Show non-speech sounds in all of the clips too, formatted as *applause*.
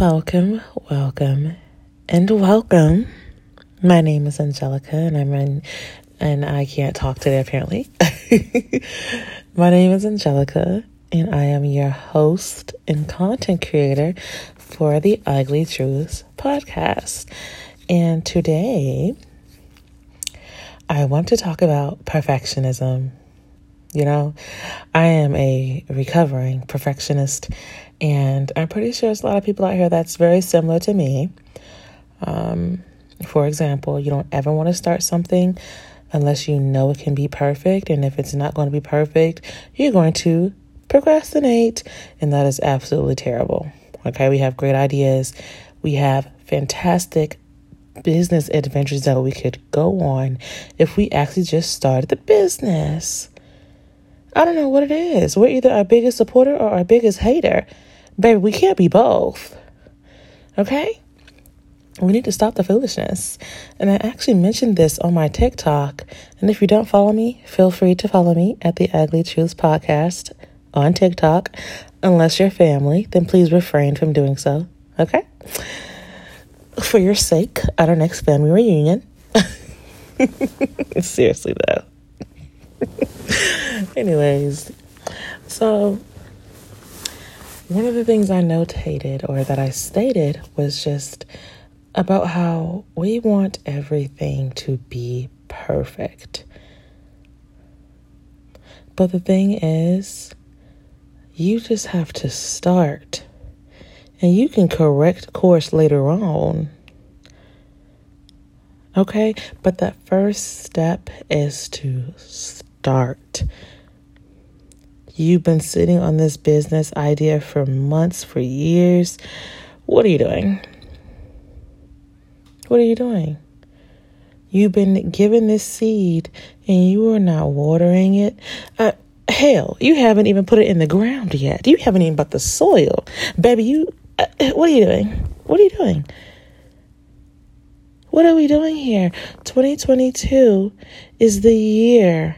Welcome, welcome, and welcome. My name is Angelica, and I'm in, and I can't talk today apparently. *laughs* My name is Angelica, and I am your host and content creator for the Ugly Truths podcast. And today, I want to talk about perfectionism. You know, I am a recovering perfectionist, and I'm pretty sure there's a lot of people out here that's very similar to me. Um, for example, you don't ever want to start something unless you know it can be perfect. And if it's not going to be perfect, you're going to procrastinate. And that is absolutely terrible. Okay, we have great ideas, we have fantastic business adventures that we could go on if we actually just started the business. I don't know what it is. We're either our biggest supporter or our biggest hater. Baby, we can't be both. Okay? We need to stop the foolishness. And I actually mentioned this on my TikTok. And if you don't follow me, feel free to follow me at the Ugly Truths Podcast on TikTok. Unless you're family, then please refrain from doing so. Okay? For your sake, at our next family reunion. *laughs* Seriously, though. *laughs* Anyways, so one of the things I notated or that I stated was just about how we want everything to be perfect. But the thing is, you just have to start and you can correct course later on. Okay, but that first step is to start. You've been sitting on this business idea for months, for years. What are you doing? What are you doing? You've been given this seed and you are not watering it. Uh, hell, you haven't even put it in the ground yet. You haven't even put the soil. Baby, you, uh, what are you doing? What are you doing? What are we doing here? 2022 is the year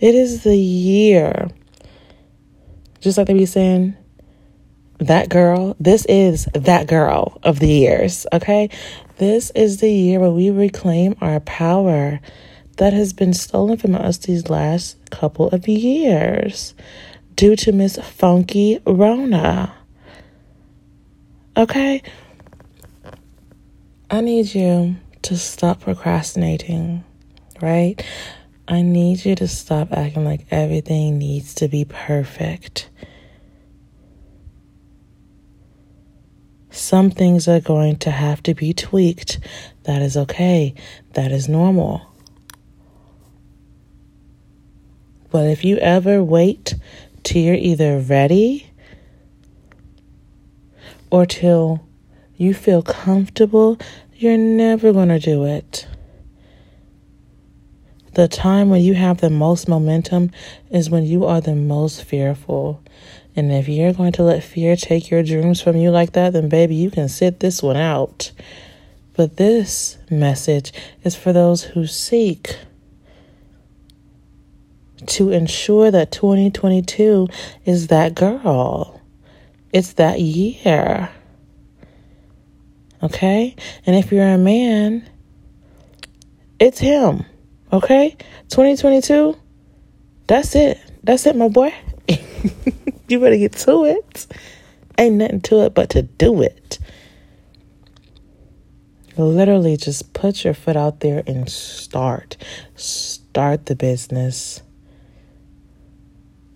It is the year. Just like they be saying, that girl, this is that girl of the years, okay? This is the year where we reclaim our power that has been stolen from us these last couple of years due to Miss Funky Rona. Okay? I need you to stop procrastinating, right? I need you to stop acting like everything needs to be perfect. Some things are going to have to be tweaked. That is okay. That is normal. But if you ever wait till you're either ready or till you feel comfortable, you're never going to do it. The time when you have the most momentum is when you are the most fearful. And if you're going to let fear take your dreams from you like that, then baby, you can sit this one out. But this message is for those who seek to ensure that 2022 is that girl. It's that year. Okay? And if you're a man, it's him. Okay? 2022, that's it. That's it, my boy. *laughs* you better get to it. Ain't nothing to it but to do it. Literally, just put your foot out there and start. Start the business.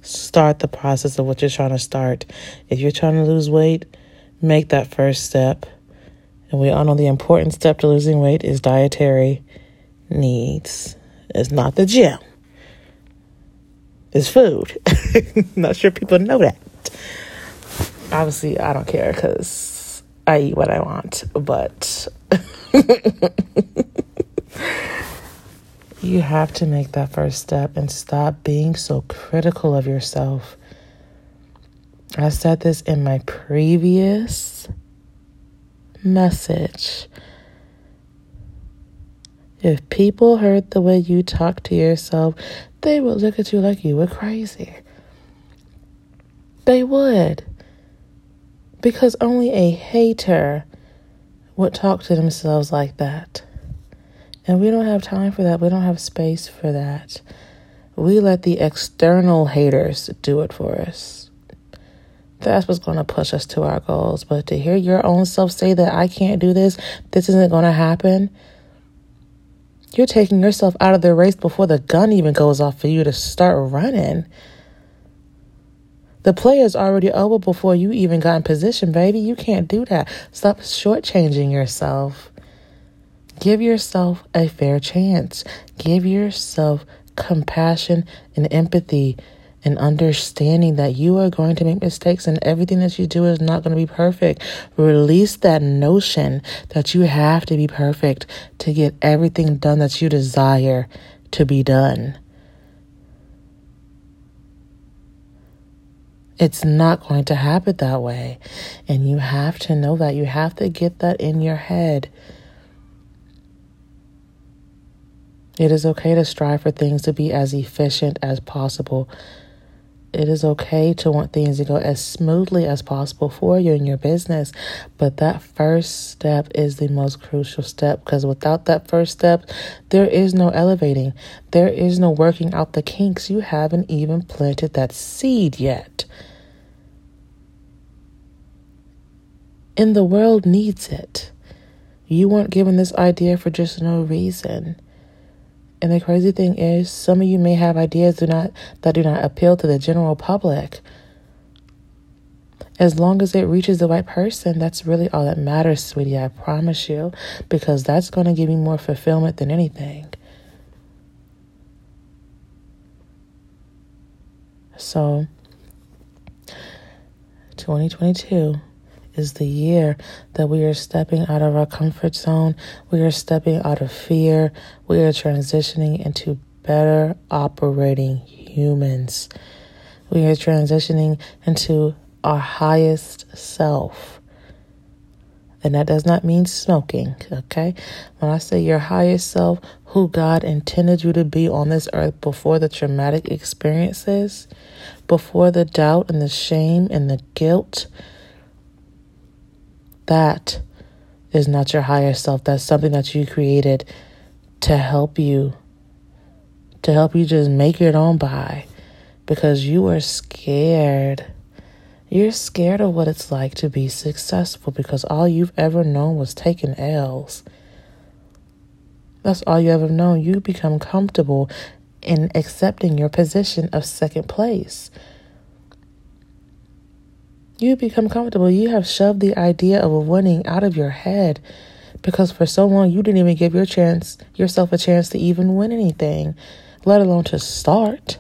Start the process of what you're trying to start. If you're trying to lose weight, make that first step. And we all know the important step to losing weight is dietary needs. It's not the gym. It's food. *laughs* not sure people know that. Obviously, I don't care because I eat what I want, but *laughs* you have to make that first step and stop being so critical of yourself. I said this in my previous message. If people heard the way you talk to yourself, they would look at you like you were crazy. They would. Because only a hater would talk to themselves like that. And we don't have time for that. We don't have space for that. We let the external haters do it for us. That's what's going to push us to our goals. But to hear your own self say that I can't do this, this isn't going to happen, you're taking yourself out of the race before the gun even goes off for you to start running. The play is already over before you even got in position, baby. You can't do that. Stop shortchanging yourself. Give yourself a fair chance. Give yourself compassion and empathy and understanding that you are going to make mistakes and everything that you do is not going to be perfect. Release that notion that you have to be perfect to get everything done that you desire to be done. It's not going to happen that way. And you have to know that. You have to get that in your head. It is okay to strive for things to be as efficient as possible. It is okay to want things to go as smoothly as possible for you in your business. But that first step is the most crucial step because without that first step, there is no elevating. There is no working out the kinks. You haven't even planted that seed yet. And the world needs it. You weren't given this idea for just no reason. And the crazy thing is, some of you may have ideas do not that do not appeal to the general public. As long as it reaches the right person, that's really all that matters, sweetie. I promise you, because that's going to give you more fulfillment than anything. So, 2022 is the year that we are stepping out of our comfort zone. We are stepping out of fear. We are transitioning into better operating humans. We are transitioning into our highest self. And that does not mean smoking, okay? When I say your highest self, who God intended you to be on this earth before the traumatic experiences, before the doubt and the shame and the guilt, that is not your higher self. That's something that you created to help you, to help you just make it on by because you are scared. You're scared of what it's like to be successful because all you've ever known was taking L's. That's all you ever known. You become comfortable in accepting your position of second place you become comfortable. You have shoved the idea of winning out of your head because for so long you didn't even give your chance yourself a chance to even win anything, let alone to start.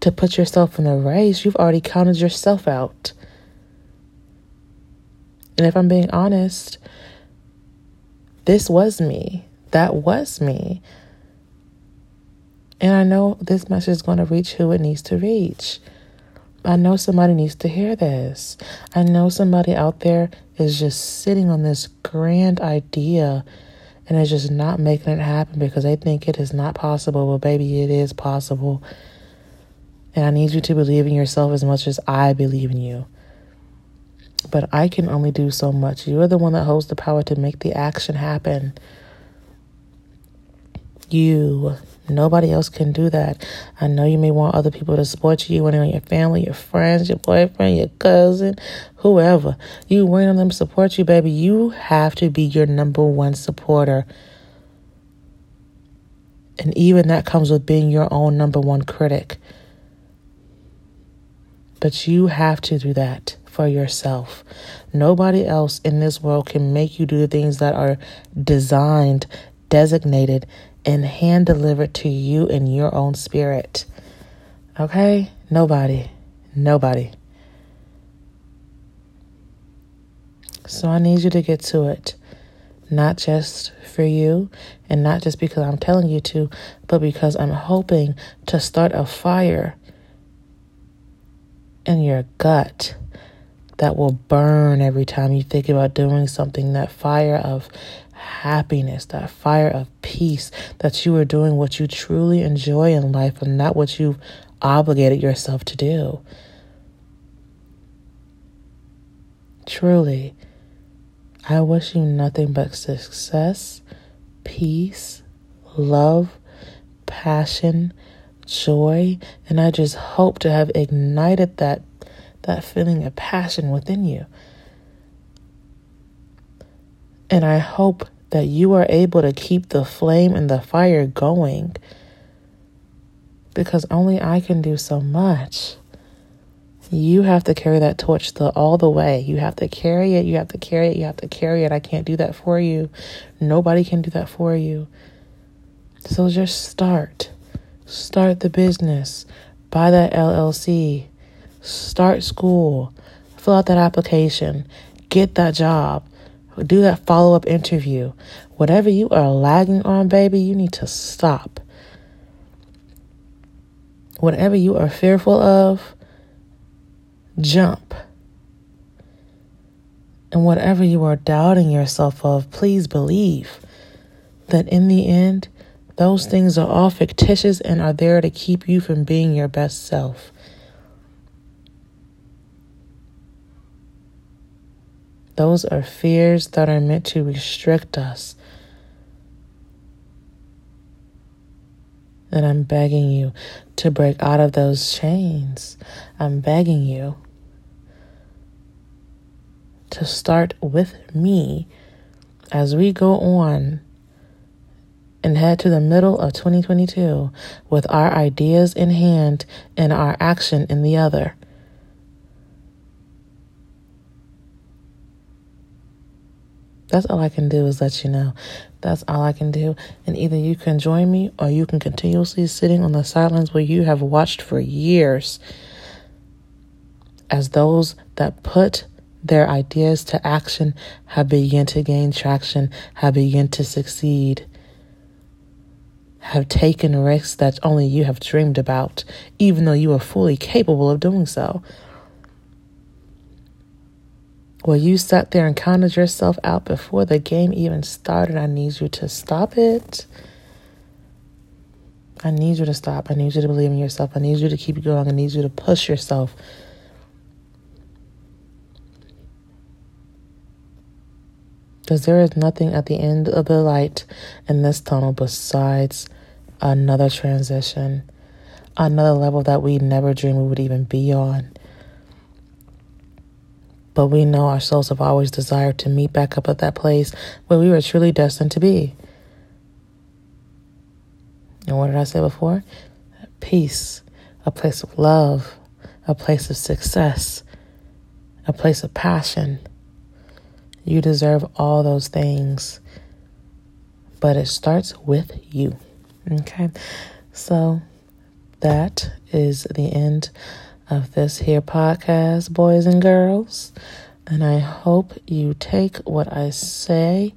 To put yourself in the race, you've already counted yourself out. And if I'm being honest, this was me. That was me. And I know this message is going to reach who it needs to reach. I know somebody needs to hear this. I know somebody out there is just sitting on this grand idea and is just not making it happen because they think it is not possible. Well, baby, it is possible. And I need you to believe in yourself as much as I believe in you. But I can only do so much. You're the one that holds the power to make the action happen. You Nobody else can do that. I know you may want other people to support you, and your family, your friends, your boyfriend, your cousin, whoever. You wait on them to support you, baby. You have to be your number one supporter. And even that comes with being your own number one critic. But you have to do that for yourself. Nobody else in this world can make you do the things that are designed, designated, and hand delivered to you in your own spirit. Okay? Nobody. Nobody. So I need you to get to it. Not just for you and not just because I'm telling you to, but because I'm hoping to start a fire in your gut that will burn every time you think about doing something. That fire of happiness, that fire of peace, that you are doing what you truly enjoy in life and not what you've obligated yourself to do. truly, I wish you nothing but success, peace, love, passion, joy, and I just hope to have ignited that that feeling of passion within you. And I hope that you are able to keep the flame and the fire going because only I can do so much. You have to carry that torch the, all the way. You have to carry it. You have to carry it. You have to carry it. I can't do that for you. Nobody can do that for you. So just start. Start the business. Buy that LLC. Start school. Fill out that application. Get that job. Do that follow up interview. Whatever you are lagging on, baby, you need to stop. Whatever you are fearful of, jump. And whatever you are doubting yourself of, please believe that in the end, those things are all fictitious and are there to keep you from being your best self. Those are fears that are meant to restrict us. And I'm begging you to break out of those chains. I'm begging you to start with me as we go on and head to the middle of 2022 with our ideas in hand and our action in the other. That's all I can do is let you know. That's all I can do. And either you can join me or you can continuously sitting on the sidelines where you have watched for years as those that put their ideas to action have begun to gain traction, have begun to succeed, have taken risks that only you have dreamed about, even though you are fully capable of doing so. Well, you sat there and counted yourself out before the game even started. I need you to stop it. I need you to stop. I need you to believe in yourself. I need you to keep going. I need you to push yourself. Because there is nothing at the end of the light in this tunnel besides another transition, another level that we never dreamed we would even be on. But we know our souls have always desired to meet back up at that place where we were truly destined to be. And what did I say before? Peace, a place of love, a place of success, a place of passion you deserve all those things. But it starts with you. Okay. So that is the end of this here podcast, boys and girls. And I hope you take what I say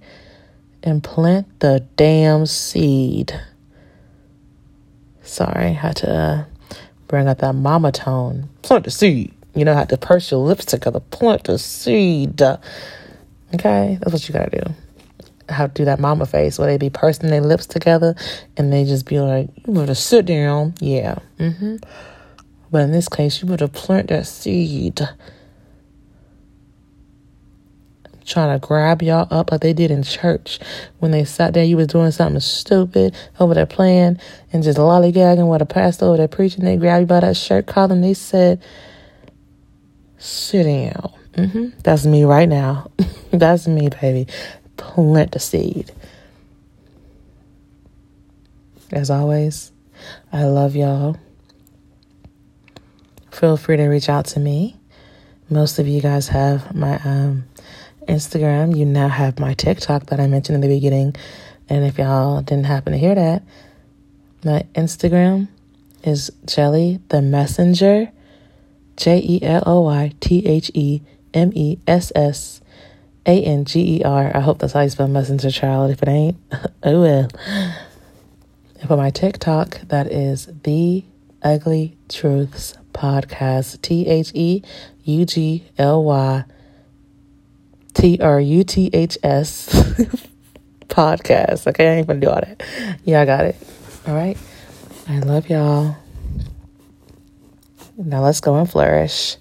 and plant the damn seed. Sorry, had to uh, bring out that mama tone. Plant the seed. You know, how to purse your lips together. Plant the seed. Okay, that's what you gotta do. How to do that mama face where they be pursing their lips together and they just be like, "You better sit down." Yeah. Mm-hmm. But in this case, you better plant that seed. trying to grab y'all up like they did in church when they sat there. You was doing something stupid over there playing and just lollygagging with a pastor over there preaching. They grabbed you by that shirt collar and they said, "Sit down." Mm-hmm. That's me right now. *laughs* That's me, baby. Plant the seed. As always, I love y'all. Feel free to reach out to me. Most of you guys have my um, Instagram. You now have my TikTok that I mentioned in the beginning. And if y'all didn't happen to hear that, my Instagram is Jelly the Messenger. J E L O Y T H E M E S S A N G E R. I hope that's how you spell messenger child. If it ain't, *laughs* oh well. And for my TikTok, that is the Ugly Truths Podcast. T H E U G L Y T R U T H S *laughs* podcast. Okay, I ain't gonna do all that. Yeah, I got it. All right. I love y'all. Now let's go and flourish.